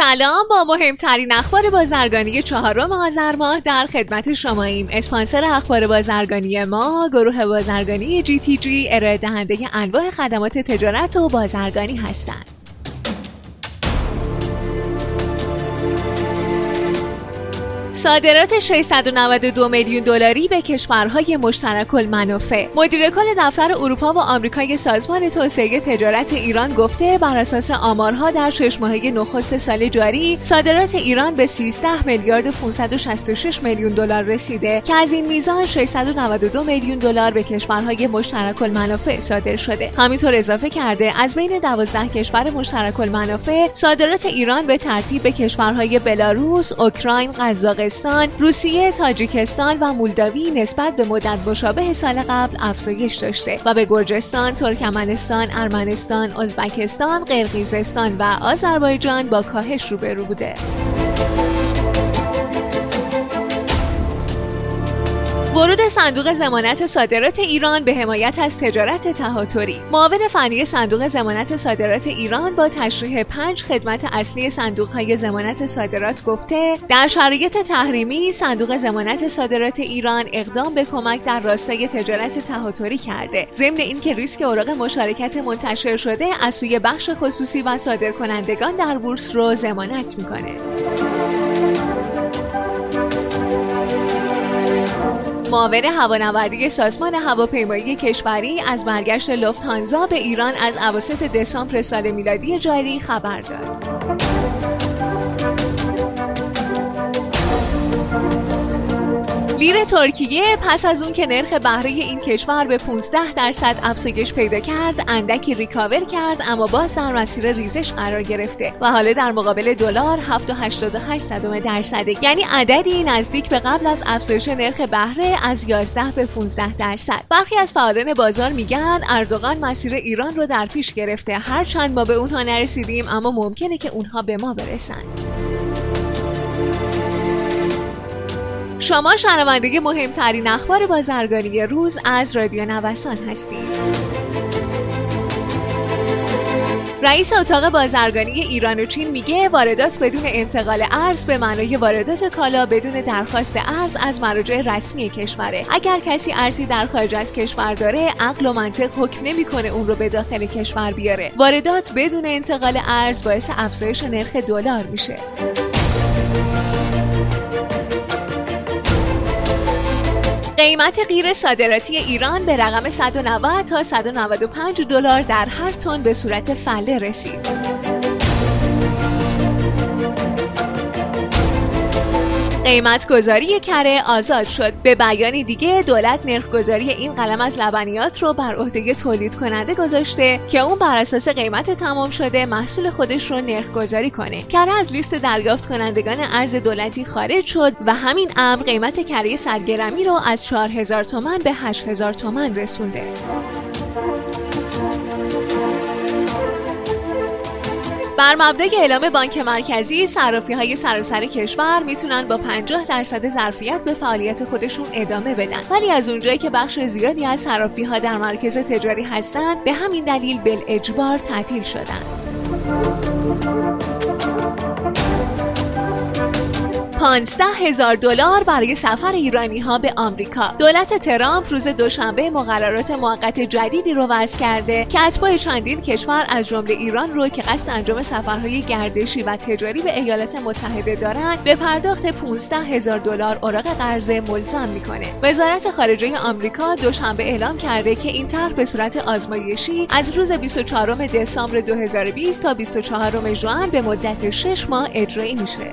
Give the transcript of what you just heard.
سلام با مهمترین اخبار بازرگانی چهارم آذر ماه در خدمت شماییم. اسپانسر اخبار بازرگانی ما گروه بازرگانی جی تی جی ارائه دهنده انواع خدمات تجارت و بازرگانی هستند. صادرات 692 میلیون دلاری به کشورهای مشترک المنافع. مدیر کل دفتر اروپا و آمریکای سازمان توسعه تجارت ایران گفته بر اساس آمارها در شش ماهه نخست سال جاری صادرات ایران به 13 میلیارد 566 میلیون دلار رسیده که از این میزان 692 میلیون دلار به کشورهای مشترک المنافع صادر شده. همینطور اضافه کرده از بین 12 کشور مشترک المنافع صادرات ایران به ترتیب به کشورهای بلاروس، اوکراین، قزاقستان روسیه، تاجیکستان و مولداوی نسبت به مدت مشابه سال قبل افزایش داشته و به گرجستان، ترکمنستان، ارمنستان، ازبکستان، قرقیزستان و آذربایجان با کاهش روبرو بوده. ورود صندوق زمانت صادرات ایران به حمایت از تجارت تهاتری. معاون فنی صندوق زمانت صادرات ایران با تشریح پنج خدمت اصلی صندوق های زمانت صادرات گفته در شرایط تحریمی صندوق زمانت صادرات ایران اقدام به کمک در راستای تجارت تهاتری کرده. ضمن اینکه ریسک اوراق مشارکت منتشر شده از سوی بخش خصوصی و صادرکنندگان در بورس رو زمانت می‌کنه. معاون هوانوردی سازمان هواپیمایی کشوری از برگشت لفتانزا به ایران از اواسط دسامبر سال میلادی جاری خبر داد. لیر ترکیه پس از اون که نرخ بهره این کشور به 15 درصد افزایش پیدا کرد اندکی ریکاور کرد اما باز در مسیر ریزش قرار گرفته و حالا در مقابل دلار 7.88 درصده. یعنی عددی نزدیک به قبل از افزایش نرخ بهره از 11 به 15 درصد. برخی از فعالان بازار میگن اردوغان مسیر ایران رو در پیش گرفته. هرچند ما به اونها نرسیدیم اما ممکنه که اونها به ما برسن. شما شنونده مهمترین اخبار بازرگانی روز از رادیو نوسان هستید. رئیس اتاق بازرگانی ایران و چین میگه واردات بدون انتقال ارز به معنای واردات کالا بدون درخواست ارز از مراجع رسمی کشوره. اگر کسی ارزی در خارج از کشور داره عقل و منطق حکم نمی‌کنه اون رو به داخل کشور بیاره. واردات بدون انتقال ارز باعث افزایش نرخ دلار میشه. قیمت غیر صادراتی ایران به رقم 190 تا 195 دلار در هر تن به صورت فله رسید. قیمت گذاری کره آزاد شد. به بیانی دیگه دولت نرخ گذاری این قلم از لبنیات رو بر عهده تولید کننده گذاشته که اون بر اساس قیمت تمام شده محصول خودش رو نرخ گذاری کنه. کره از لیست دریافت کنندگان ارز دولتی خارج شد و همین امر قیمت کره سرگرمی رو از 4000 تومن به 8000 تومن رسونده. بر مبنای اعلام بانک مرکزی صرافی های سراسر کشور می‌تونن با 50 درصد ظرفیت به فعالیت خودشون ادامه بدن. ولی از اونجایی که بخش زیادی از صرافی ها در مرکز تجاری هستند به همین دلیل بل اجبار تعطیل شدن. 15 هزار دلار برای سفر ایرانی ها به آمریکا. دولت ترامپ روز دوشنبه مقررات موقت جدیدی رو وضع کرده که اتباع چندین کشور از جمله ایران رو که قصد انجام سفرهای گردشی و تجاری به ایالات متحده دارند به پرداخت 15 هزار دلار اوراق قرض ملزم می‌کنه. وزارت خارجه آمریکا دوشنبه اعلام کرده که این طرح به صورت آزمایشی از روز 24 دسامبر 2020 تا 24 ژوئن به مدت 6 ماه اجرایی میشه.